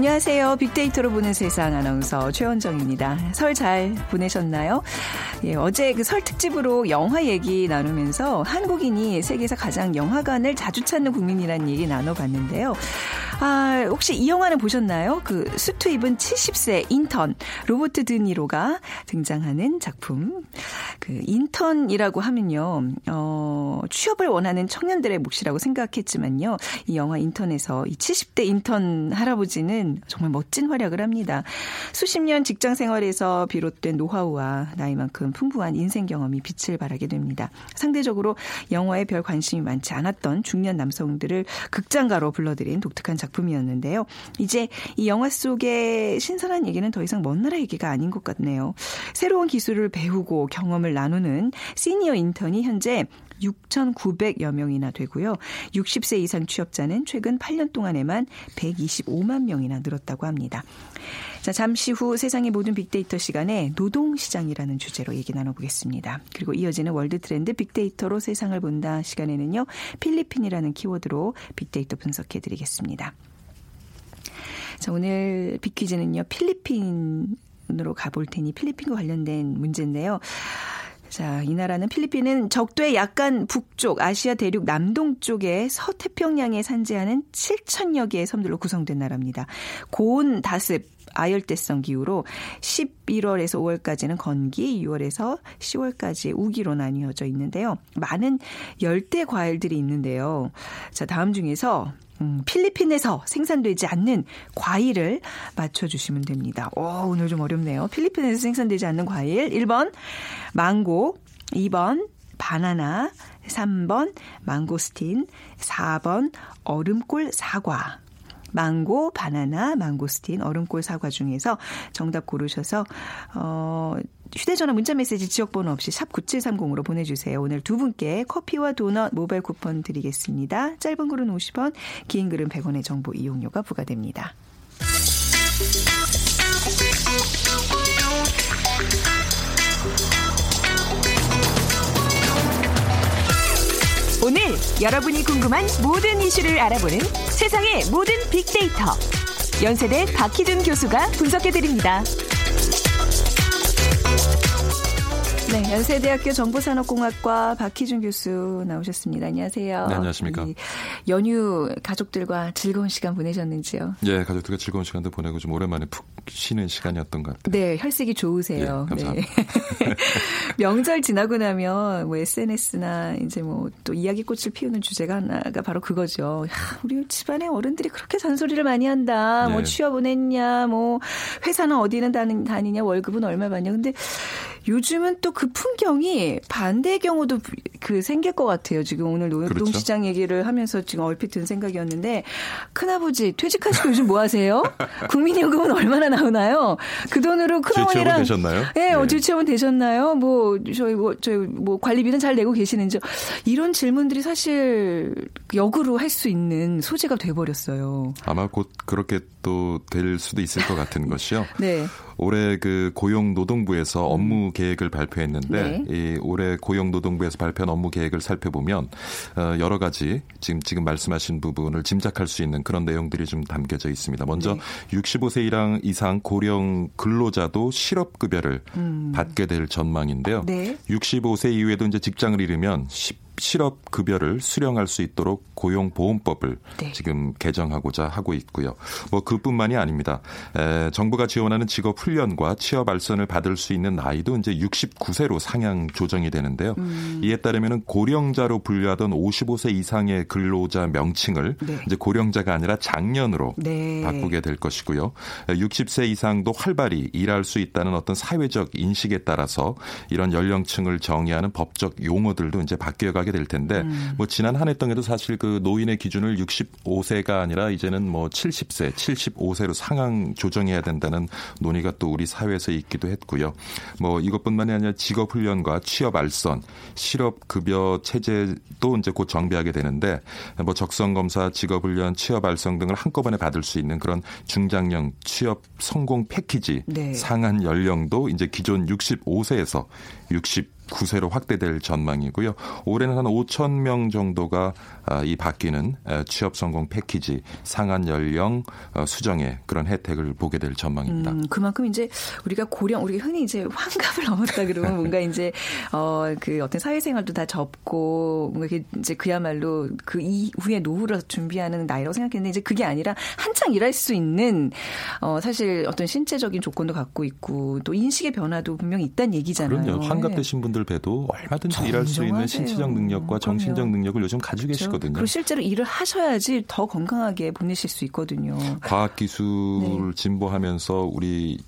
안녕하세요. 빅데이터로 보는 세상 아나운서 최원정입니다. 설 잘 보내셨나요? 예, 어제 그 설 특집으로 영화 얘기 나누면서 한국인이 세계에서 가장 영화관을 자주 찾는 국민이라는 얘기 나눠봤는데요. 아, 혹시 이 영화는 보셨나요? 그 수트 입은 70세 인턴 로버트 드니로가 등장하는 작품. 그 인턴이라고 하면요. 어, 취업을 원하는 청년들의 몫이라고 생각했지만요. 이 영화 인턴에서 이 70대 인턴 할아버지는 정말 멋진 활약을 합니다. 수십 년 직장 생활에서 비롯된 노하우와 나이만큼 풍부한 인생 경험이 빛을 발하게 됩니다. 상대적으로 영화에 별 관심이 많지 않았던 중년 남성들을 극장가로 불러들인 독특한 작품이었는데요. 이제 이 영화 속의 신선한 얘기는 더 이상 먼 나라 얘기가 아닌 것 같네요. 새로운 기술을 배우고 경험을 나누는 시니어 인턴이 현재 6,900여 명이나 되고요. 60세 이상 취업자는 최근 8년 동안에만 125만 명이나 늘었다고 합니다. 자, 잠시 후 세상의 모든 빅데이터 시간에 노동시장이라는 주제로 얘기 나눠보겠습니다. 그리고 이어지는 월드 트렌드 빅데이터로 세상을 본다 시간에는요. 필리핀이라는 키워드로 빅데이터 분석해드리겠습니다. 자, 오늘 빅퀴즈는요. 필리핀 으로 가볼 테니 필리핀과 관련된 문제인데요. 자, 이 나라는 필리핀은 적도의 약간 북쪽, 아시아 대륙 남동쪽에 서태평양에 산재하는 7천여 개의 섬들로 구성된 나라입니다. 고온 다습, 아열대성 기후로 11월에서 5월까지는 건기, 6월에서 10월까지 우기로 나뉘어져 있는데요. 많은 열대 과일들이 있는데요. 자, 다음 중에서 음, 필리핀에서 생산되지 않는 과일을 맞춰주시면 됩니다. 오, 오늘 좀 어렵네요. 필리핀에서 생산되지 않는 과일. 1번, 망고. 2번, 바나나. 3번, 망고스틴. 4번, 얼음골 사과. 망고, 바나나, 망고스틴, 얼음골 사과 중에서 정답 고르셔서 어 휴대전화 문자메시지 지역번호 없이 샵 9730으로 보내주세요. 오늘 두 분께 커피와 도넛 모바일 쿠폰 드리겠습니다. 짧은 글은 50원, 긴 글은 100원의 정보 이용료가 부과됩니다. 여러분이 궁금한 모든 이슈를 알아보는 세상의 모든 빅데이터 연세대 박희준 교수가 분석해드립니다. 네, 연세대학교 정보산업공학과 박희준 교수 나오셨습니다. 안녕하세요. 네, 안녕하십니까. 연휴 가족들과 즐거운 시간 보내셨는지요? 예, 가족들과 즐거운 시간도 보내고 좀 오랜만에 푹 쉬는 시간이었던 것 같아요. 네, 혈색이 좋으세요. 예, 감사합니다. 네. 명절 지나고 나면 뭐 SNS나 이제 뭐 또 이야기꽃을 피우는 주제가 하나가 바로 그거죠. 야, 우리 집안에 어른들이 그렇게 잔소리를 많이 한다. 뭐 네. 취업은 했냐, 뭐 회사는 어디는 다니, 다니냐, 월급은 얼마 받냐. 근데 요즘은 또 그 풍경이 반대의 경우도 그 생길 것 같아요. 지금 오늘 그렇죠. 노동시장 얘기를 하면서 지금 얼핏 든 생각이었는데 큰아버지 퇴직하시고 요즘 뭐 하세요? 국민연금은 얼마나 나오나요? 그 돈으로 큰어머니랑 되셨나요? 네, 어, 네. 재취업은 되셨나요? 뭐 저희 뭐 저희 뭐 관리비는 잘 내고 계시는지 이런 질문들이 사실 역으로 할 수 있는 소재가 돼 버렸어요. 아마 곧 그렇게 또 될 수도 있을 것 같은 것이요. 네. 올해 그 고용노동부에서 업무 계획을 발표했는데 네. 이 올해 고용노동부에서 발표한 업무 계획을 살펴보면 어, 여러 가지 지금 지금 말씀하신 부분을 짐작할 수 있는 그런 내용들이 좀 담겨져 있습니다. 먼저 네. 65세 이상 이상 고령 근로자도 실업 급여를 받게 될 전망인데요. 네. 65세 이후에도 이제 직장을 잃으면 10 실업 급여를 수령할 수 있도록 고용보험법을 네. 지금 개정하고자 하고 있고요. 뭐 그뿐만이 아닙니다. 에, 정부가 지원하는 직업 훈련과 취업 알선을 받을 수 있는 나이도 이제 69세로 상향 조정이 되는데요. 음. 이에 따르면 고령자로 분류하던 55세 이상의 근로자 명칭을 네. 이제 고령자가 아니라 장년으로 네. 바꾸게 될 것이고요. 60세 이상도 활발히 일할 수 있다는 어떤 사회적 인식에 따라서 이런 연령층을 정의하는 법적 용어들도 이제 바뀌어가게 될 텐데 음. 뭐 지난 한 해 동안에도 사실 그 노인의 기준을 65세가 아니라 이제는 뭐 70세, 75세로 상향 조정해야 된다는 논의가 또 우리 사회에서 있기도 했고요. 뭐 이것뿐만이 아니라 직업 훈련과 취업 알선, 실업 급여 체제도 이제 곧 정비하게 되는데 뭐 적성 검사, 직업 훈련, 취업 알선 등을 한꺼번에 받을 수 있는 그런 중장년 취업 성공 패키지 네. 상한 연령도 이제 기존 65세에서 60 9세로 확대될 전망이고요. 올해는 한 5천 명 정도가 아, 이 바뀌는 취업 성공 패키지 상한 연령 어, 수정의 그런 혜택을 보게 될 전망입니다. 음, 그만큼 이제 우리가 고령, 우리가 흔히 이제 환갑을 넘었다 그러면 뭔가 이제 어그 어떤 사회생활도 다 접고 뭔가 이제 그야말로 그 이후에 노후를 준비하는 나이라고 생각했는데 이제 그게 아니라 한창 일할 수 있는 어 사실 어떤 신체적인 조건도 갖고 있고 또 인식의 변화도 분명히 있다는 얘기잖아요. 그럼요. 환갑 네. 되신 분들 봬도 얼마든지 일할 수 있는. 신체적 능력과 정신적 그럼요. 능력을 요즘 가지고 그렇죠? 계시거든요. 그리고 실제로 일을 하셔야지 더 건강하게 보내실 수 있거든요. 과학 기술 네. 진보하면서 우리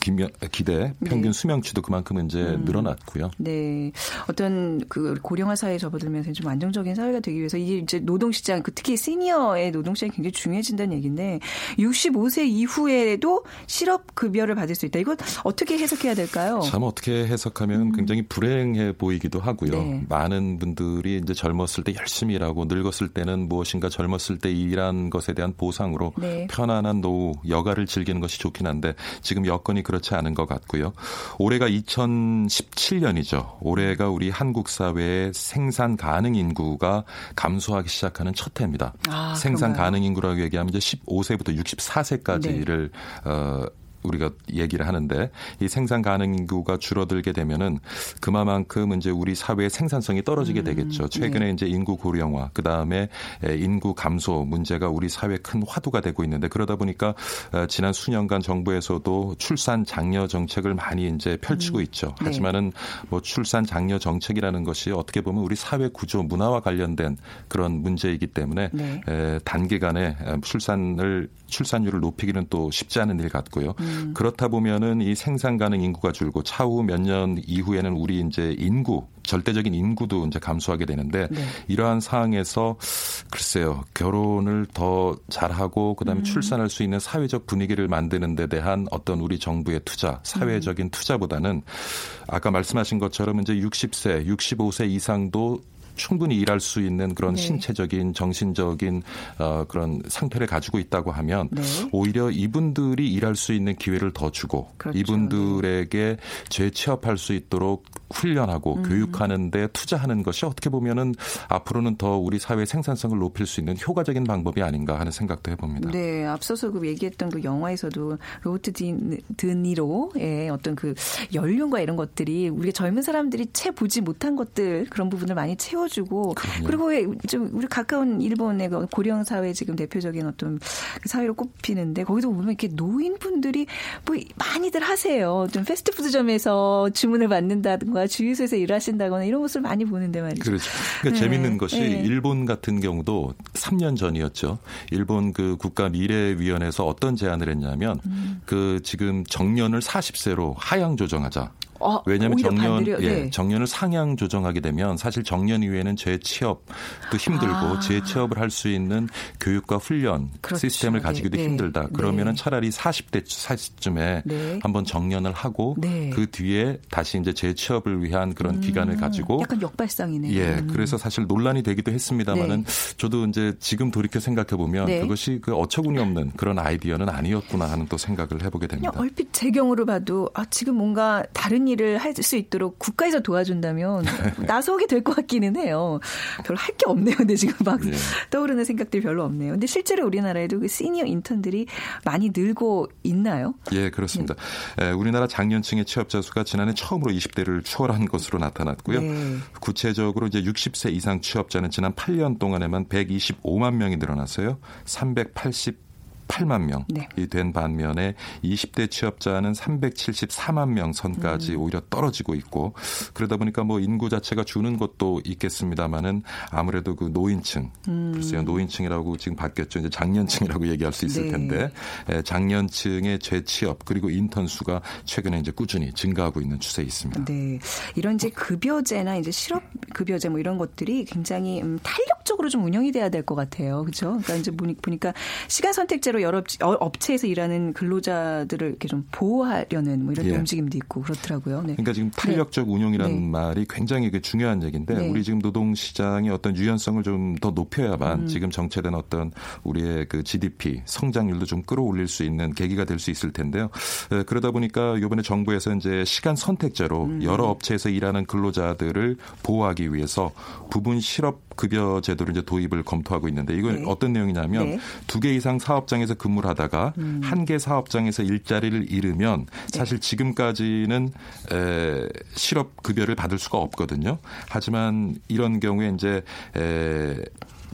기대 평균 네. 수명치도 그만큼 이제 음. 늘어났고요. 네. 어떤 그 고령화 사회에 접어들면서 좀 안정적인 사회가 되기 위해서 이게 이제 노동 시장, 그 특히 시니어의 노동 시장이 굉장히 중요해진다는 얘기인데 65세 이후에도 실업 급여를 받을 수 있다. 이건 어떻게 해석해야 될까요? 참 어떻게 해석하면 굉장히 불행해 보이기도 하고요. 음. 네. 많은 분들이 이제 젊었을 때 열심히 일하고 늙었을 때는 무엇인가 젊었을 때 일한 것에 대한 보상으로 네. 편안한 노후, 여가를 즐기는 것이 좋긴 한데 지금 여건이 그렇지 않은 것 같고요. 올해가 2017년이죠. 올해가 우리 한국 사회의 생산 가능 인구가 감소하기 시작하는 첫 해입니다. 아, 생산 그런가요? 가능 인구라고 얘기하면 이제 15세부터 64세까지를 어 우리가 얘기를 하는데 이 생산 가능 인구가 줄어들게 되면은 그만큼 이제 우리 사회의 생산성이 떨어지게 되겠죠. 최근에 이제 인구 고령화, 그 다음에 인구 감소 문제가 우리 사회에 큰 화두가 되고 있는데 그러다 보니까 어, 지난 수년간 정부에서도 출산 장려 정책을 많이 이제 펼치고 있죠. 네. 하지만은 뭐 출산 장려 정책이라는 것이 어떻게 보면 우리 사회 구조 문화와 관련된 그런 문제이기 때문에 네. 에, 단기간에 에, 출산을 출산율을 높이기는 또 쉽지 않은 일 같고요. 음. 그렇다 보면은 이 생산 가능 인구가 줄고 차후 몇 년 이후에는 우리 이제 인구 절대적인 인구도 이제 감소하게 되는데 네. 이러한 상황에서 글쎄요 결혼을 더 잘하고 그다음에 출산할 수 있는 사회적 분위기를 만드는 데 대한 어떤 우리 정부의 투자 사회적인 투자보다는 아까 말씀하신 것처럼 이제 60세 65세 이상도 충분히 일할 수 있는 그런 네. 신체적인 정신적인 어, 그런 상태를 가지고 있다고 하면 네. 오히려 이분들이 일할 수 있는 기회를 더 주고 그렇죠. 이분들에게 재취업할 수 있도록 훈련하고 음. 교육하는데 투자하는 것이 어떻게 보면은 앞으로는 더 우리 사회 생산성을 높일 수 있는 효과적인 방법이 아닌가 하는 생각도 해봅니다. 네, 앞서서 그 얘기했던 그 영화에서도 로버트 디, 드니로의 어떤 그 연륜과 이런 것들이 우리가 젊은 사람들이 채 보지 못한 것들 그런 부분을 많이 채워 주고 그럼요. 그리고 왜좀 우리 가까운 일본의 그 고령 사회 지금 대표적인 어떤 그 사회로 꼽히는데 거기도 보면 이렇게 노인분들이 뭐 많이들 하세요. 좀 패스트푸드점에서 주문을 받는다든가 주유소에서 일하신다거나 이런 모습을 많이 보는데 말이죠. 그렇죠. 그러니까 네. 재밌는 것이 네. 일본 같은 경우도 3년 전이었죠. 일본 그 국가 미래위원회에서 어떤 제안을 했냐면 음. 그 지금 정년을 40세로 하향 조정하자. 어, 왜냐하면 정년 예, 네. 정년을 상향 조정하게 되면 사실 정년 이후에는 재취업도 힘들고 아. 재취업을 할 수 있는 교육과 훈련 그렇죠. 시스템을 가지기도 네, 네. 힘들다. 그러면은 네. 차라리 40대 40쯤에 네. 한번 정년을 하고 네. 그 뒤에 다시 이제 재취업을 위한 그런 기간을 가지고 음, 약간 역발상이네요. 예, 음. 그래서 사실 논란이 되기도 했습니다만은 저도 이제 지금 돌이켜 생각해 보면 네. 그것이 그 어처구니 없는 그런 아이디어는 아니었구나 하는 또 생각을 해보게 됩니다. 얼핏 제 경우로 봐도 아 지금 뭔가 다른 일을 할 수 있도록 국가에서 도와준다면 나서게 될 것 같기는 해요. 별로 할 게 없네요. 근데 지금 막 예. 떠오르는 생각들이 별로 없네요. 근데 실제로 우리나라에도 그 시니어 인턴들이 많이 늘고 있나요? 예, 그렇습니다. 에, 우리나라 장년층의 취업자 수가 지난해 처음으로 20대를 추월한 것으로 나타났고요. 네. 구체적으로 이제 60세 이상 취업자는 지난 8년 동안에만 125만 명이 늘어났어요. 388만 명이 네. 된 반면에 20대 취업자는 374만 명 선까지 음. 오히려 떨어지고 있고 그러다 보니까 뭐 인구 자체가 주는 것도 있겠습니다만은 아무래도 그 노인층 음. 글쎄요 노인층이라고 지금 바뀌었죠 이제 장년층이라고 얘기할 수 있을 네. 텐데 에, 장년층의 재취업 그리고 인턴 수가 최근에 이제 꾸준히 증가하고 있는 추세에 있습니다. 네. 이런 이제 급여제나 이제 실업 급여제 뭐 이런 것들이 굉장히 음, 탄력적으로 좀 운영이 돼야 될 것 같아요. 그렇죠? 그러니까 이제 보니- 보니까 시간 선택제로 여러 업- 어, 업체에서 일하는 근로자들을 이렇게 좀 보호하려는 뭐 이런 예. 움직임도 있고 그렇더라고요. 네. 그러니까 지금 탄력적 운용이라는 네. 말이 굉장히 그 중요한 얘기인데 네. 우리 지금 노동 시장의 어떤 유연성을 좀더 음. 높여야만 지금 정체된 어떤 우리의 그 GDP 성장률도 좀 끌어올릴 수 있는 계기가 될 수 있을 텐데요. 에, 그러다 보니까 이번에 정부에서 이제 시간 선택제로 음. 여러 업체에서 일하는 근로자들을 보호하기 위해서 부분 실업 급여 제도를 이제 도입을 검토하고 있는데 이건 네. 어떤 내용이냐면 네. 음. 두개 이상 사업장에서 근무를 하다가 한개 사업장에서 일자리를 잃으면 네. 사실 지금까지는 에, 실업 급여를 받을 수가 없거든요. 하지만 이런 경우에 이제 에,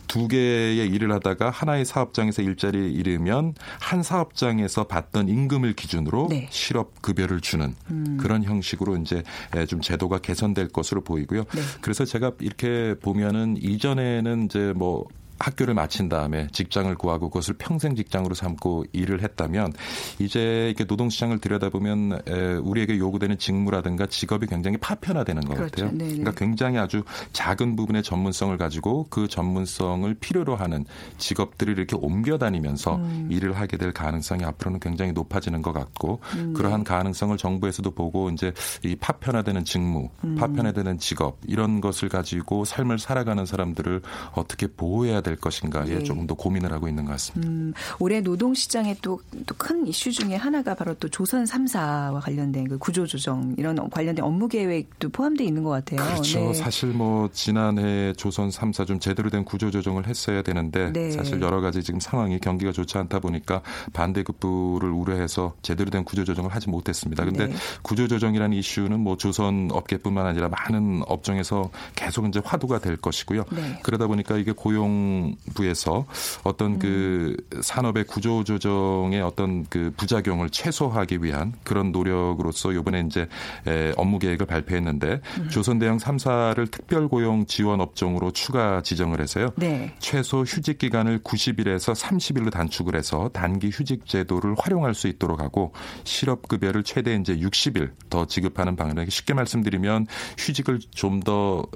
두 개의 일을 하다가 하나의 사업장에서 일자리를 잃으면 한 사업장에서 받던 임금을 기준으로 네. 음. 실업 급여를 주는 그런 형식으로 이제 에, 좀 제도가 개선될 것으로 보이고요. 네. 그래서 제가 이렇게 보면은 이전에는 이제 뭐 학교를 마친 다음에 직장을 구하고 그것을 평생 직장으로 삼고 일을 했다면 이제 이렇게 노동시장을 들여다보면 에, 우리에게 요구되는 직무라든가 직업이 굉장히 파편화되는 것 그렇죠. 같아요. 네네. 그러니까 굉장히 아주 작은 부분의 전문성을 가지고 그 전문성을 필요로 하는 직업들을 이렇게 옮겨 다니면서 음. 일을 하게 될 가능성이 앞으로는 굉장히 높아지는 것 같고 음, 그러한 네. 가능성을 정부에서도 보고 이제 이 파편화되는 직무, 음. 파편화되는 직업 이런 것을 가지고 삶을 살아가는 사람들을 어떻게 보호해야 될 것인가에 네. 조금 더 고민을 하고 있는 것 같습니다. 음, 올해 노동시장의 또큰 이슈 중에 하나가 바로 또 조선 3사와 관련된 그 구조조정 이런 관련된 업무 계획도 포함되어 있는 것 같아요. 그렇죠. 네. 사실 뭐 지난해 조선 3사 좀 제대로 된 구조 조정을 했어야 되는데 네. 사실 여러 가지 지금 상황이 경기가 좋지 않다 보니까 반대급부를 우려해서 제대로 된 구조 조정을 하지 못했습니다. 근데 네. 구조 조정이라는 이슈는 뭐 조선 업계뿐만 아니라 많은 업종에서 계속 이제 화두가 될 것이고요. 네. 그러다 보니까 이게 고용 부에서 어떤 그 음. 산업의 구조 조정의 어떤 그 부작용을 최소화하기 위한 그런 노력으로서 이번에 이제 에, 업무 계획을 발표했는데 음. 조선대형 3사를 특별 고용 지원 업종으로 추가 지정을 해서요. 네. 최소 휴직 기간을 90일에서 30일로 단축을 해서 단기 휴직 제도를 활용할 수 있도록 하고 실업 급여를 최대 이제 60일 더 지급하는 방안을 쉽게 말씀드리면 휴직을 좀 더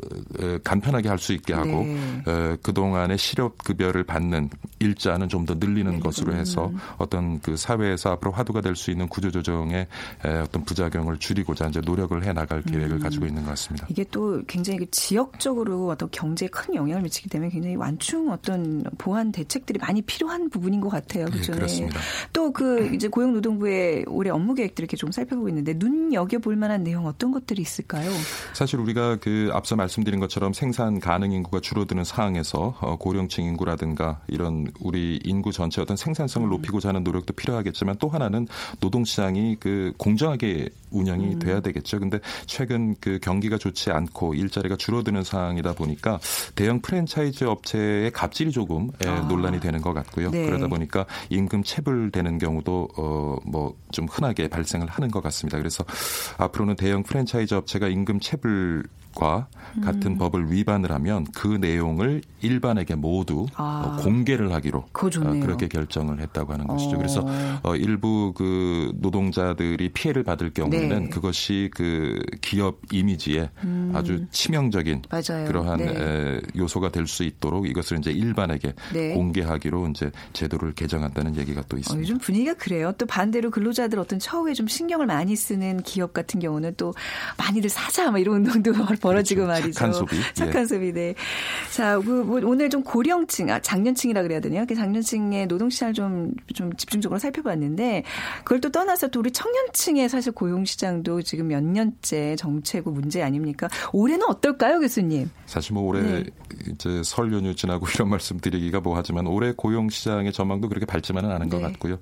간편하게 할 수 있게 하고 네. 어, 그동안의 실업 급여를 받는 일자는 좀 더 늘리는 네. 것으로 해서 음. 어떤 그 사회에서 앞으로 화두가 될 수 있는 구조 조정의 에, 어떤 부작용을 줄이고자 이제 노력을 해 나갈 계획을 음. 가지고 있는 것 같습니다. 이게 또 굉장히 그 지역적으로 어떤 경제에 큰 영향을 미치기 때문에 굉장히 완충 어떤 보완 대책들이 많이 필요한 부분인 것 같아요. 그렇죠? 예, 그렇습니다. 또 그 이제 고용노동부의 올해 업무 계획들 이렇게 좀 살펴보고 있는데 눈 여겨 볼 만한 내용 어떤 것들이 있을까요? 사실 우리가 그 앞서 말씀드린 것처럼 생산 가능 인구가 줄어드는 상황에서 어, 고령층 인구라든가 이런 우리 인구 전체 어떤 생산성을 높이고자 하는 노력도 필요하겠지만 또 하나는 노동 시장이 그 공정하게 운영이 돼야 되겠죠. 근데 최근 그 경기가 좋지 않고 일자리가 줄어드는 상황이다 보니까 대형 프랜차이즈 업체의 갑질이 조금 예, 아. 논란이 되는 것 같고요. 네. 그러다 보니까 임금 체불되는 경우도 어 뭐 좀 흔하게 발생을 하는 것 같습니다. 그래서 앞으로는 대형 프랜차이즈 업체가 임금 체불 과 음. 같은 법을 위반을 하면 그 내용을 일반에게 모두 아. 어, 공개를 하기로. 어, 그렇게 결정을 했다고 하는 것이죠. 어. 그래서 어, 일부 그 노동자들이 피해를 받을 경우에는 네. 그것이 그 기업 이미지에 아주 치명적인 음. 맞아요. 그러한 네. 에, 요소가 될 수 있도록 이것을 이제 일반에게 네. 공개하기로 이제 제도를 개정한다는 얘기가 또 어, 있습니다. 요즘 분위기가 그래요. 또 반대로 근로자들 어떤 처우에 좀 신경을 많이 쓰는 기업 같은 경우는 또 많이들 사자 막 이런 운동도 벌어지고 그렇죠. 말이죠. 착한 소비. 착한 예. 소비. 네. 자, 그, 뭐 오늘 좀 고령층, 아, 장년층이라 그래야 되나요? 그 장년층의 노동시장을 좀, 좀 집중적으로 살펴봤는데 그걸 또 떠나서 또 우리 청년층의 사실 고용시장도 지금 몇 년째 정체고 문제 아닙니까? 올해는 어떨까요, 교수님? 사실 뭐 올해 네. 이제 설 연휴 지나고 이런 말씀 드리기가 뭐 하지만 올해 고용 시장의 전망도 그렇게 밝지만은 않은 것 네. 같고요.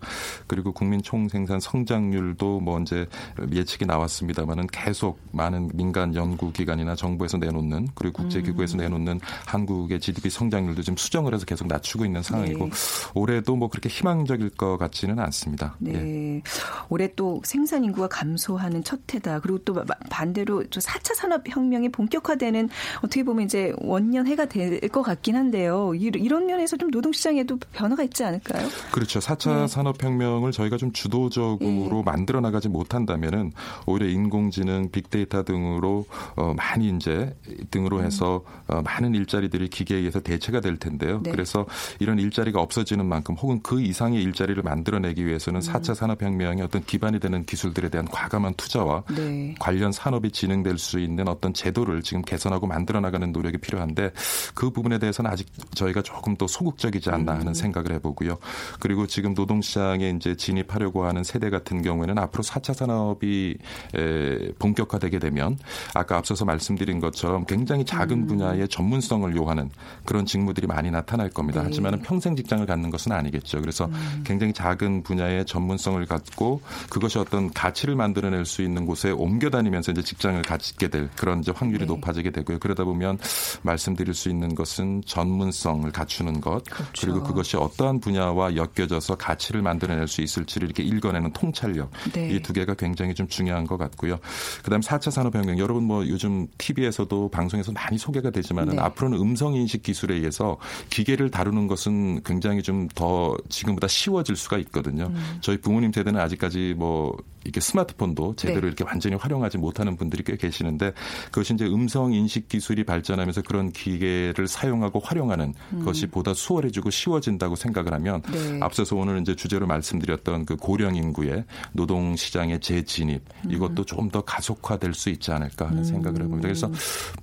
그리고 국민 총생산 성장률도 뭐 이제 예측이 나왔습니다만은 계속 많은 민간 연구 기관이나 정부에서 내놓는 그리고 국제 기구에서 음. 내놓는 한국의 GDP 성장률도 지금 수정을 해서 계속 낮추고 있는 상황이고 네. 올해도 뭐 그렇게 희망적일 것 같지는 않습니다. 네. 예. 올해 또 생산 인구가 감소하는 첫 해다. 그리고 또 마- 반대로 또 4차 산업혁명이 본격화되는 어떻게 보면 이제 원년 해가 될 것 같긴 한데요. 이- 이런 면에서 좀 노동시장에도 변화가 있지 않을까요? 그렇죠. 4차 네. 산업혁명을 저희가 좀 주도적으로 만들어 나가지 못한다면은 오히려 인공지능, 빅데이터 등으로 어, 많이 이제 등으로 해서 어, 많은 일자리들이 기계에 의해서 대체가 될 텐데요. 네. 그래서 이런 일자리가 없어지는 만큼 혹은 그 이상의 일자리를 만들어내기 위해서는 4차 산업혁명의 어떤 기반이 되는 기술들에 대한 과감한 투자와 네. 관련 산업이 진행될 수 있는 어떤 제도를 지금 개선하고 만들어 나가는 노력이 필요한데 그 부분에 대해서는 아직 저희가 조금 더 소극적이지 않나 음. 하는 생각을 해보고요. 그리고 지금 노동시장에 이제 진입하려고 하는 세대 같은 경우에는 앞으로 4차 산업이 에, 본격화되게 되면 아까 앞서서 말씀 드린 것처럼 굉장히 작은 음. 분야의 전문성을 요하는 그런 직무들이 많이 나타날 겁니다. 네. 하지만 평생 직장을 갖는 것은 아니겠죠. 그래서 음. 굉장히 작은 분야의 전문성을 갖고 그것이 어떤 가치를 만들어낼 수 있는 곳에 옮겨 다니면서 이제 직장을 갖게 될 그런 이제 확률이 네. 높아지게 되고요. 그러다 보면 말씀드릴 수 있는 것은 전문성을 갖추는 것 그렇죠. 그리고 그것이 어떠한 분야와 엮여져서 가치를 만들어낼 수 있을지를 이렇게 읽어내는 통찰력 네. 이두 개가 굉장히 좀 중요한 것 같고요. 그다음 4차 산업혁명 여러분 뭐 요즘 TV에서도 방송에서 많이 소개가 되지만은 네. 앞으로는 음성 인식 기술에 의해서 기계를 다루는 것은 굉장히 좀 더 지금보다 쉬워질 수가 있거든요. 음. 저희 부모님 세대는 아직까지 뭐 이렇게 스마트폰도 제대로 네. 이렇게 완전히 활용하지 못하는 분들이 꽤 계시는데 그것이 이제 음성 인식 기술이 발전하면서 그런 기계를 사용하고 활용하는 것이 보다 수월해지고 쉬워진다고 생각을 하면 음. 네. 앞서서 오늘 이제 주제로 말씀드렸던 그 고령 인구의 노동 시장의 재진입 음. 이것도 조금 더 가속화될 수 있지 않을까 하는 생각을 해봅니다. 그래서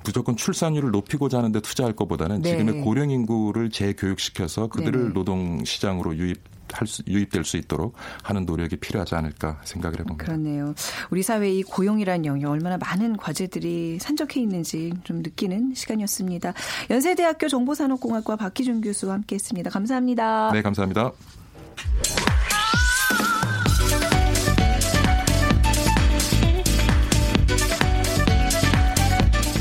무조건 출산율을 높이고자 하는데 투자할 것보다는 네. 지금의 고령 인구를 재교육시켜서 그들을. 노동 시장으로 유입 할 수, 유입될 수 있도록 하는 노력이 필요하지 않을까 생각을 해봅니다. 그렇네요. 우리 사회 이 고용이라는 영역 얼마나 많은 과제들이 산적해 있는지 좀 느끼는 시간이었습니다. 연세대학교 정보산업공학과 박희준 교수와 함께했습니다. 감사합니다. 네, 감사합니다.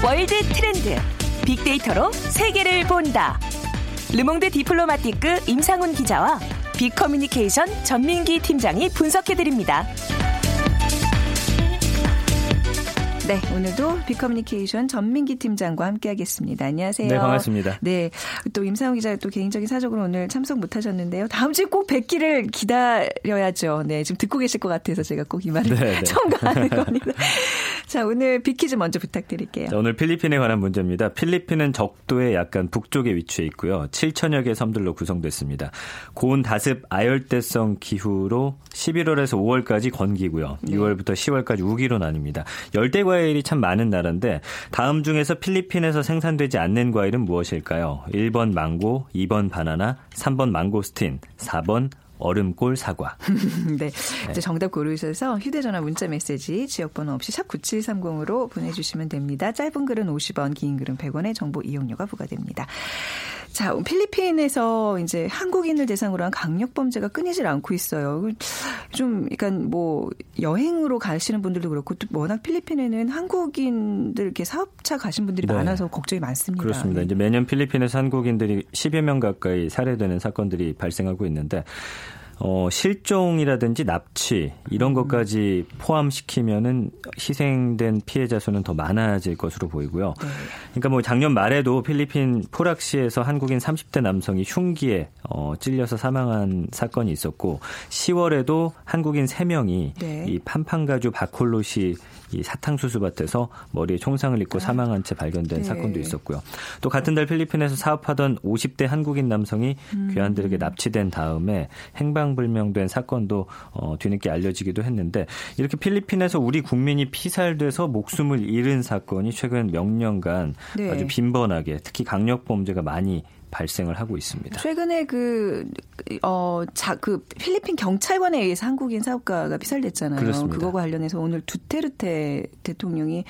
월드 트렌드 빅데이터로 세계를 본다. 르몽드 디플로마티크 임상훈 기자와 빅커뮤니케이션 전민기 팀장이 분석해드립니다. 네, 오늘도 빅커뮤니케이션 전민기 팀장과 함께하겠습니다. 안녕하세요. 네, 반갑습니다. 네, 또 임상훈 기자 또 개인적인 사정으로 오늘 참석 못하셨는데요. 다음 주에 꼭 뵙기를 기다려야죠. 네, 지금 듣고 계실 것 같아서 제가 꼭 이 말을 네, 네. 첨가하는 겁니다. 자, 오늘 빅퀴즈 먼저 부탁드릴게요. 자, 오늘 필리핀에 관한 문제입니다. 필리핀은 적도의 약간 북쪽에 위치해 있고요. 7천여 개 섬들로 구성됐습니다. 고온 다습 아열대성 기후로 11월에서 5월까지 건기고요. 6월부터 10월까지 우기로 나뉩니다. 열대 과일이 참 많은 나라인데 다음 중에서 필리핀에서 생산되지 않는 과일은 무엇일까요? 1번 망고, 2번 바나나, 3번 망고스틴, 4번 얼음골 사과. 네. 이제 정답 고르셔서 휴대전화 문자 메시지 지역번호 없이 샵 9730으로 보내주시면 됩니다. 짧은 글은 50원, 긴 글은 100원의 정보 이용료가 부과됩니다. 자, 필리핀에서 이제 한국인을 대상으로 한 강력 범죄가 끊이질 않고 있어요. 좀, 그러니까 뭐 여행으로 가시는 분들도 그렇고 또 워낙 필리핀에는 한국인들 이렇게 사업차 가신 분들이 네. 많아서 걱정이 많습니다. 그렇습니다. 네. 이제 매년 필리핀에서 한국인들이 10여 명 가까이 살해되는 사건들이 발생하고 있는데 어, 실종이라든지 납치 이런 음. 것까지 포함시키면은 희생된 피해자 수는 더 많아질 것으로 보이고요. 네. 그러니까 뭐 작년 말에도 필리핀 포락시에서 한국인 30대 남성이 흉기에 어, 찔려서 사망한 사건이 있었고 10월에도 한국인 3명이 네. 이 판판가주 바콜로시 이 사탕수수 밭에서 머리에 총상을 입고 사망한 채 발견된 네. 사건도 있었고요. 또 같은 달 필리핀에서 사업하던 50대 한국인 남성이 음. 괴한들에게 납치된 다음에 행방 파랑불명된 사건도 어, 뒤늦게 알려지기도 했는데 이렇게 필리핀에서 우리 국민이 피살돼서 목숨을 잃은 사건이 최근 몇 년간 네. 아주 빈번하게 특히 강력 범죄가 많이 발생을 하고 있습니다. 최근에 그, 어, 자, 그 필리핀 경찰관에 의해서 한국인 사업가가 피살됐잖아요. 그렇습니다. 그거와 관련해서 오늘 두테르테 대통령이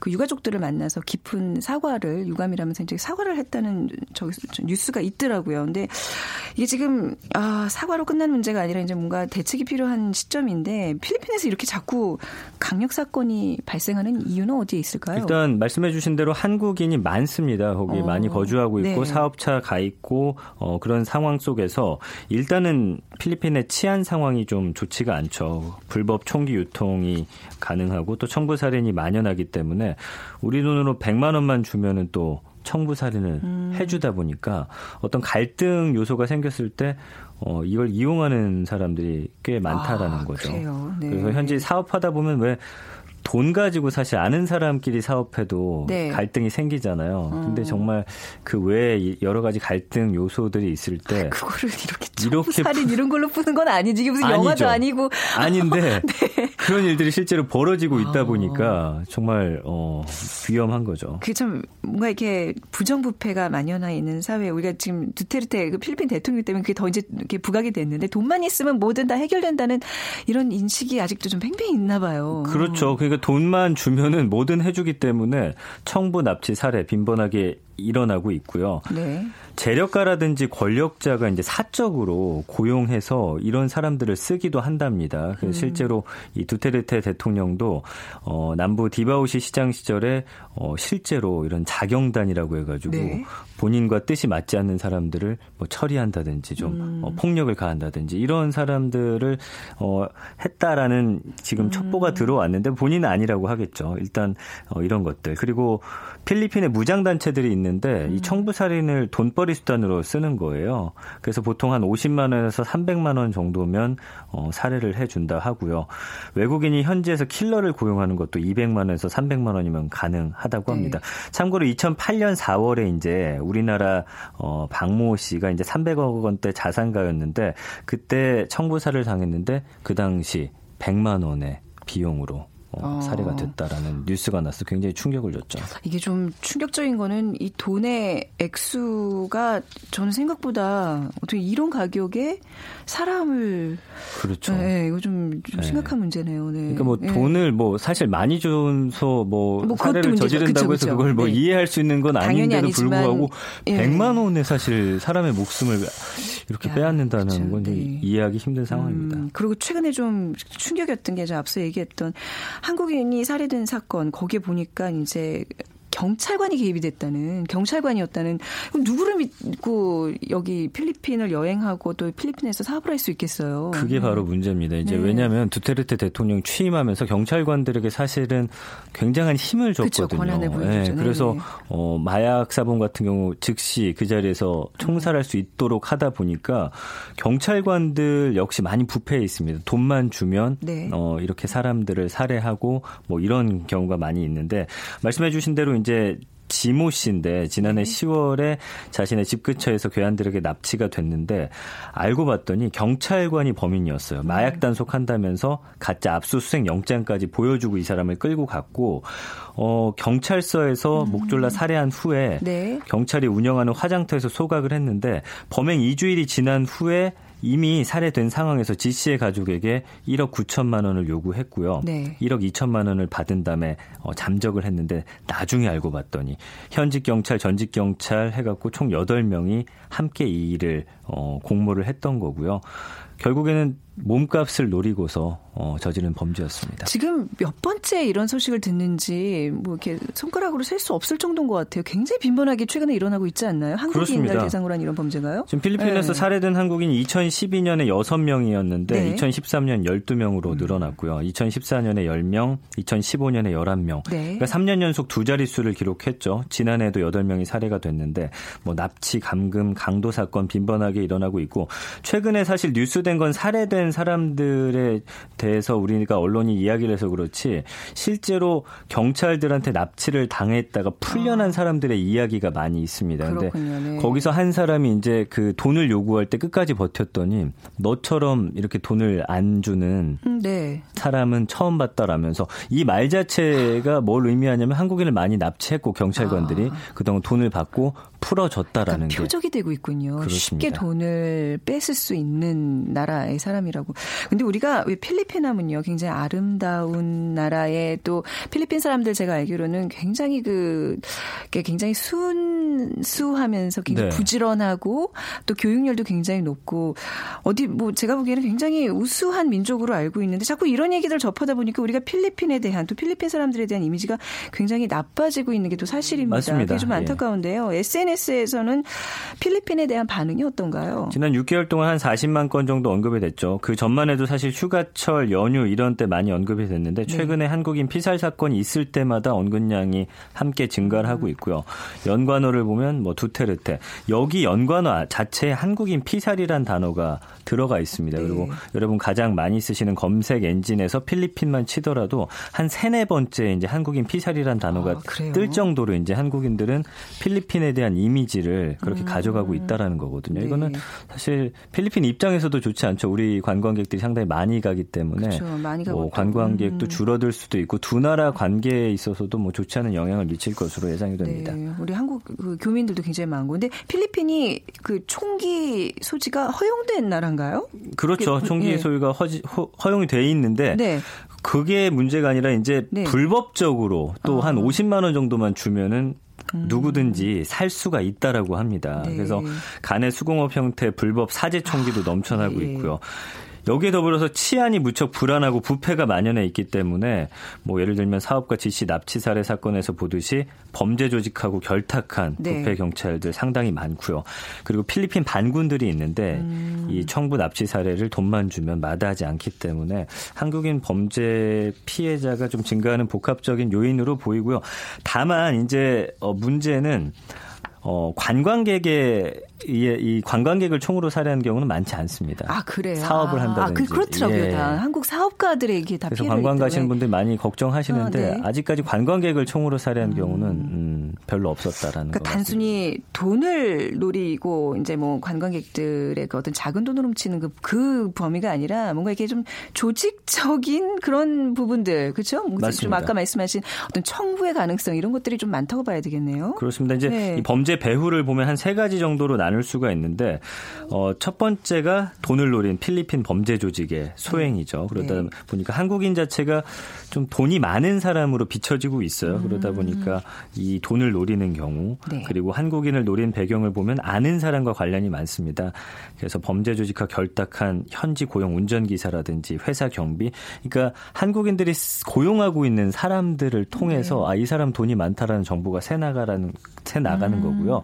그 유가족들을 만나서 깊은 사과를 유감이라면서 이제 사과를 했다는 저기 뉴스가 있더라고요. 근데 이게 지금 아, 사과로 끝나는 문제가 아니라 이제 뭔가 대책이 필요한 시점인데 필리핀에서 이렇게 자꾸 강력 사건이 발생하는 이유는 어디에 있을까요? 일단 말씀해 주신 대로 한국인이 많습니다. 거기 어, 많이 거주하고 있고 네. 사업차 가 있고 어, 그런 상황 속에서 일단은 필리핀의 치안 상황이 좀 좋지가 않죠. 불법 총기 유통이 가능하고 또 청부 살인이 만연하기 때문에 우리 돈으로 100만 원만 주면은 또 청부 살인을 음. 해주다 보니까 어떤 갈등 요소가 생겼을 때 어, 이걸 이용하는 사람들이 꽤 많다라는 아, 거죠. 네. 그래서 현재 사업하다 보면 왜 돈 가지고 사실 아는 사람끼리 사업해도 네. 갈등이 생기잖아요. 근데 어. 정말 그 외에 여러 가지 갈등 요소들이 있을 때 그거를 이렇게 이렇게 살인 이런 걸로 푸는 건 아니지. 이게 무슨 영화도 아니죠. 아니고. 아닌데 네. 그런 일들이 실제로 벌어지고 있다 아. 보니까 정말 어, 위험한 거죠. 그게 참 뭔가 이렇게 부정부패가 만연해 있는 사회 우리가 지금 두테르테 그 필리핀 대통령 때문에 그게 더 이제 이렇게 부각이 됐는데 돈만 있으면 뭐든 다 해결된다는 이런 인식이 아직도 좀 팽팽히 있나 봐요. 그렇죠. 그러니까 돈만 주면은 뭐든 해주기 때문에 청부 납치 살해 빈번하게 일어나고 있고요. 네. 재력가라든지 권력자가 이제 사적으로 고용해서 이런 사람들을 쓰기도 한답니다. 음. 실제로 이 두테르테 대통령도 어 남부 디바오시 시장 시절에 어 실제로 이런 자경단이라고 해가지고 네. 본인과 뜻이 맞지 않는 사람들을 뭐 처리한다든지 좀 음. 어, 폭력을 가한다든지 이런 사람들을 어 했다라는 지금 음. 첩보가 들어왔는데 본인은 아니라고 하겠죠. 일단 어 이런 것들 그리고 필리핀에 무장 단체들이 있는 데 이 청부 살인을 돈벌이 수단으로 쓰는 거예요. 그래서 보통 한 50만 원에서 300만 원 정도면 어, 살해를 해준다 하고요. 외국인이 현지에서 킬러를 고용하는 것도 200만 원에서 300만 원이면 가능하다고 합니다. 참고로 2008년 4월에 이제 우리나라 어, 박모 씨가 이제 300억 원대 자산가였는데 그때 청부살을 당했는데 그 당시 100만 원의 비용으로 어, 어. 살해가 됐다라는 뉴스가 나서 굉장히 충격을 줬죠. 이게 좀 충격적인 거는 이 돈의 액수가 저는 생각보다 어떻게 이런 가격에 사람을 그렇죠. 네, 이거 좀, 좀 네. 심각한 문제네요. 네. 그러니까 뭐 네. 돈을 뭐 사실 많이 줘서 뭐, 뭐 사례를 문제죠. 저지른다고 그쵸, 해서 그쵸. 그걸 뭐 네. 이해할 수 있는 건 아닌데도 아니지만, 불구하고 예. 100만 원에 사실 사람의 목숨을 이렇게 야, 빼앗는다는 그쵸. 건좀 네. 이해하기 힘든 상황입니다. 음, 그리고 최근에 좀 충격이었던 게저 앞서 얘기했던 한국인이 살해된 사건 거기에 보니까 이제 경찰관이 개입이 됐다는 경찰관이었다는 그럼 누구를 믿고 여기 필리핀을 여행하고 또 필리핀에서 사업을 할 수 있겠어요. 그게 바로 문제입니다. 이제 네. 왜냐하면 두테르테 대통령 취임하면서 경찰관들에게 사실은 굉장한 힘을 그쵸, 줬거든요. 권한을 보여줬죠. 예, 그래서 네네. 어, 마약 사범 같은 경우 즉시 그 자리에서 총살할 수 있도록 하다 보니까 경찰관들 역시 많이 부패해 있습니다. 돈만 주면 네. 어, 이렇게 사람들을 살해하고 뭐 이런 경우가 많이 있는데 말씀해주신 대로 이제 지모 씨인데 지난해 네. 10월에 자신의 집 근처에서 괴한들에게 납치가 됐는데 알고 봤더니 경찰관이 범인이었어요. 음. 마약 단속한다면서 가짜 압수수색 영장까지 보여주고 이 사람을 끌고 갔고 어 경찰서에서 목졸라 살해한 후에 음. 네. 경찰이 운영하는 화장터에서 소각을 했는데 범행 2주일이 지난 후에 이미 살해된 상황에서 지 씨의 가족에게 1억 9천만 원을 요구했고요. 네. 1억 2천만 원을 받은 다음에 어, 잠적을 했는데 나중에 알고 봤더니 현직 경찰, 전직 경찰 해갖고 총 8명이 함께 이 일을 어, 공모를 했던 거고요. 결국에는 몸값을 노리고서 어, 저지른 범죄였습니다. 지금 몇 번째 이런 소식을 듣는지 뭐 이렇게 손가락으로 셀 수 없을 정도인 것 같아요. 굉장히 빈번하게 최근에 일어나고 있지 않나요? 그렇습니다. 대상으로 한 이런 범죄가요? 지금 필리핀에서 네. 살해된 한국인이 2012년에 6명이었는데 네. 2013년 12명으로 늘어났고요. 2014년에 10명, 2015년에 11명. 네. 그러니까 3년 연속 두 자릿수를 기록했죠. 지난해에도 8명이 살해가 됐는데 뭐 납치, 감금, 강도 사건 빈번하게 일어나고 있고 최근에 사실 뉴스 발표된 건 살해된 사람들에 대해서 우리가 언론이 이야기를 해서 그렇지 실제로 경찰들한테 납치를 당했다가 풀려난 아. 사람들의 이야기가 많이 있습니다. 그런데 네. 거기서 한 사람이 이제 그 돈을 요구할 때 끝까지 버텼더니 너처럼 이렇게 돈을 안 주는 음, 네. 사람은 처음 봤다라면서 이 말 자체가 뭘 의미하냐면 한국인을 많이 납치했고 경찰관들이 아. 그동안 돈을 받고 풀어줬다라는 그러니까 표적이 되고 있군요. 그렇습니다. 쉽게 돈을 뺏을 수 있는 나라의 사람이라고. 근데 우리가 왜 필리핀 하면요. 굉장히 아름다운 나라에 또 필리핀 사람들 제가 알기로는 굉장히 그 굉장히 순수하면서 굉장히 네. 부지런하고 또 교육열도 굉장히 높고 어디 뭐 제가 보기에는 굉장히 우수한 민족으로 알고 있는데 자꾸 이런 얘기들 접하다 보니까 우리가 필리핀에 대한 또 필리핀 사람들에 대한 이미지가 굉장히 나빠지고 있는 게 또 사실입니다. 맞습니다. 그게 좀 예. 안타까운데요. 예. SNS에서는 필리핀에 대한 반응이 어떤가요? 지난 6개월 동안 한 40만 건 정도 언급이 됐죠. 그 전만 해도 사실 휴가철 연휴 이런 때 많이 언급이 됐는데 네. 최근에 네. 한국인 피살 사건이 있을 때마다 언급량이 함께 증가를 하고 있고요. 연관어를 보면 뭐 두테르테 여기 연관어 자체에 한국인 피살이란 단어가 들어가 있습니다. 네. 그리고 여러분 가장 많이 쓰시는 검색 엔진에서 필리핀만 치더라도 한 세네 번째 이제 한국인 피살이란 단어가 아, 뜰 정도로 이제 한국인들은 필리핀에 대한 이미지를 그렇게 음. 가져가고 있다라는 거거든요. 네. 이거는 사실 필리핀 입장에서도 좋지 않죠. 우리 관광객들이 상당히 많이 가기 때문에 그렇죠. 많이 뭐 관광객도 음. 줄어들 수도 있고 두 나라 관계에 있어서도 뭐 좋지 않은 영향을 미칠 것으로 예상이 됩니다. 네. 우리 한국 그 교민들도 굉장히 많고 근데 필리핀이 그 총기 소지가 허용된 나라인가요? 그렇죠. 총기 네. 소유가 허지, 허, 용이 돼 있는데 네. 그게 문제가 아니라 이제 네. 불법적으로 또한 어. 50만 원 정도만 주면은 음. 누구든지 살 수가 있다라고 합니다. 네. 그래서 간의 수공업 형태 불법 사제 총기도 아, 넘쳐나고 네. 있고요. 여기에 더불어서 치안이 무척 불안하고 부패가 만연해 있기 때문에 뭐 예를 들면 사업가 지시 납치 살해 사건에서 보듯이 범죄 조직하고 결탁한 네. 부패 경찰들 상당히 많고요. 그리고 필리핀 반군들이 있는데 음. 이 청부 납치 사례를 돈만 주면 마다하지 않기 때문에 한국인 범죄 피해자가 좀 증가하는 복합적인 요인으로 보이고요. 다만 이제 어 문제는 어, 관광객의 이, 이 관광객을 총으로 살해한 경우는 많지 않습니다. 아 그래요? 사업을 한다든지. 아, 그, 그렇더라고요. 예. 다. 한국 사업가들에게 다 그래서 관광 가시는 분들 많이 걱정하시는데 아, 네. 아직까지 관광객을 총으로 살해한 음. 경우는 음, 별로 없었다라는 그러니까 단순히 돈을 노리고 이제 뭐 관광객들의 그 어떤 작은 돈을 훔치는 그, 그 범위가 아니라 뭔가 이게 좀 조직적인 그런 부분들 그렇죠? 맞습니다. 좀 아까 말씀하신 어떤 청부의 가능성 이런 것들이 좀 많다고 봐야 되겠네요. 그렇습니다. 이제 네. 이 범죄 배후를 보면 한 세 가지 정도로 나눌 수가 있는데 어, 첫 번째가 돈을 노린 필리핀 범죄 조직의 소행이죠. 그러다 네. 보니까 한국인 자체가 좀 돈이 많은 사람으로 비춰지고 있어요. 그러다 음. 보니까 이 돈을 노리는 경우 네. 그리고 한국인을 노린 배경을 보면 아는 사람과 관련이 많습니다. 그래서 범죄 조직과 결탁한 현지 고용 운전기사라든지 회사 경비 그러니까 한국인들이 고용하고 있는 사람들을 통해서 네. 아이 사람 돈이 많다라는 정보가 새 나가라는 새 나가는 음. 거고요.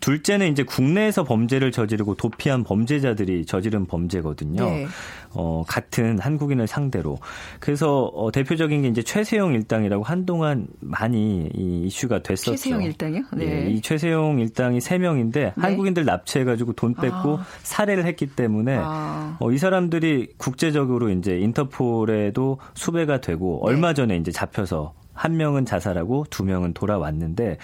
둘째는 이제 국내 에서 범죄를 저지르고 도피한 범죄자들이 저지른 범죄거든요. 네. 어, 같은 한국인을 상대로. 그래서 어, 대표적인 게 이제 최세용 일당이라고 한동안 많이 이 이슈가 됐었죠. 최세용 일당이요? 네. 네. 이 최세용 일당이 3명인데 네. 한국인들 납치해가지고 돈 뺏고 아. 살해를 했기 때문에 아. 어, 이 사람들이 국제적으로 이제 인터폴에도 수배가 되고 네. 얼마 전에 이제 잡혀서 한 명은 자살하고 두 명은 돌아왔는데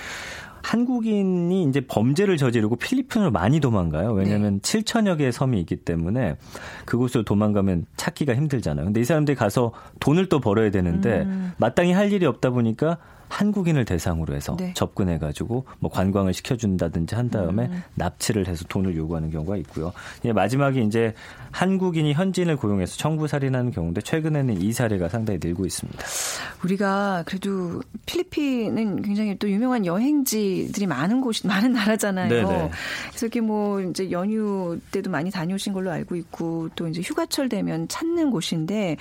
한국인이 이제 범죄를 저지르고 필리핀으로 많이 도망가요. 왜냐하면 네. 7천여 개의 섬이 있기 때문에 그곳으로 도망가면 찾기가 힘들잖아요. 근데 이 사람들이 가서 돈을 또 벌어야 되는데 음. 마땅히 할 일이 없다 보니까 한국인을 대상으로 해서 네. 접근해 가지고 뭐 관광을 시켜준다든지 한 다음에 음. 납치를 해서 돈을 요구하는 경우가 있고요. 예, 마지막에 이제 한국인이 현지인을 고용해서 청부 살인하는 경우인데 최근에는 이 사례가 상당히 늘고 있습니다. 우리가 그래도 필리핀은 굉장히 또 유명한 여행지들이 많은 곳이 많은 나라잖아요. 네네. 그래서 이게 뭐 이제 연휴 때도 많이 다녀오신 걸로 알고 있고 또 이제 휴가철 되면 찾는 곳인데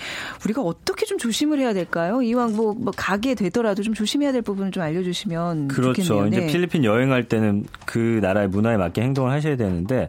우리가 어떻게 좀 조심을 해야 될까요? 이왕 뭐, 뭐 가게 되더라도 좀 조심 조심해야 될 부분을 좀 알려주시면 그렇죠. 좋겠네요. 이제 네. 필리핀 여행할 때는 그 나라의 문화에 맞게 행동을 하셔야 되는데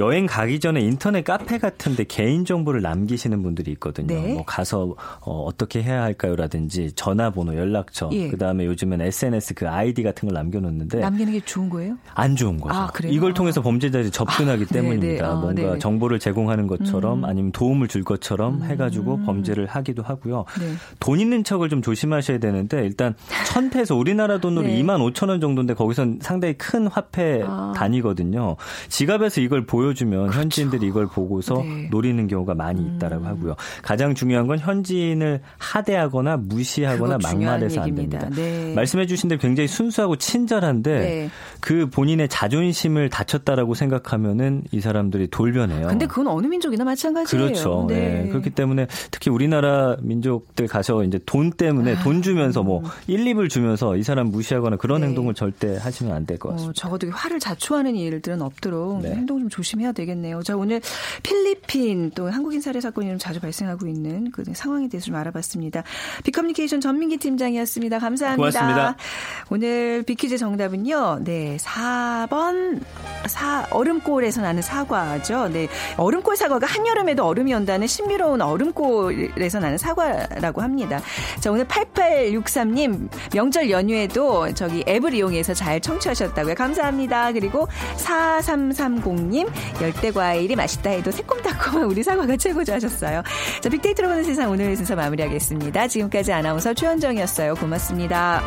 여행 가기 전에 인터넷 카페 같은데 개인 정보를 남기시는 분들이 있거든요. 네. 뭐 가서 어, 어떻게 해야 할까요라든지 전화번호, 연락처, 예. 그다음에 요즘엔 SNS 그 아이디 같은 걸 남겨놓는데 남기는 게 좋은 거예요? 안 좋은 거죠. 아, 그래요? 이걸 통해서 범죄자들이 접근하기 아, 네, 때문입니다. 네. 아, 뭔가 네네. 정보를 제공하는 것처럼 음. 아니면 도움을 줄 것처럼 해가지고 범죄를 하기도 하고요. 네. 돈 있는 척을 좀 조심하셔야 되는데 일단 천 페소 우리나라 돈으로 네. 2만 5천 원 정도인데 거기선 상당히 큰 화폐 아. 단위거든요. 지갑에서 이걸 보여 주면 현지인들이 이걸 보고서 네. 노리는 경우가 많이 있다라고 하고요. 가장 중요한 건 현지인을 하대하거나 무시하거나 막말해서 안. 됩니다. 네. 말씀해 주신 대로 굉장히 순수하고 친절한데 네. 그 본인의 자존심을 다쳤다라고 생각하면은 이 사람들이 돌변해요. 근데 그건 어느 민족이나 마찬가지예요. 그렇죠. 네. 네. 그렇기 때문에 특히 우리나라 민족들 가서 이제 돈 때문에 아, 돈 주면서 음. 뭐 1, 2불 주면서 이 사람 무시하거나 그런 네. 행동을 절대 하시면 안 될것 어, 같습니다. 적어도 화를 자초하는 일들은 없도록 네. 행동 좀 조심 해야 되겠네요. 자, 오늘 필리핀 또 한국인 살해 사건이 좀 자주 발생하고 있는 그 상황에 대해서 좀 알아봤습니다. 비커뮤니케이션 전민기 팀장이었습니다. 감사합니다. 고맙습니다. 오늘 비퀴즈 정답은요. 네, 4번 사 얼음골에서 나는 사과죠. 네. 얼음골 사과가 한여름에도 얼음이 온다는 신비로운 얼음골에서 나는 사과라고 합니다. 자, 오늘 8863님 명절 연휴에도 저기 앱을 이용해서 잘 청취하셨다고요. 감사합니다. 그리고 4330님 열대 과일이 맛있다 해도 새콤달콤한 우리 사과가 최고죠 하셨어요. 자, 빅데이터로 보는 세상 오늘 순서 마무리하겠습니다. 지금까지 아나운서 최현정이었어요. 고맙습니다.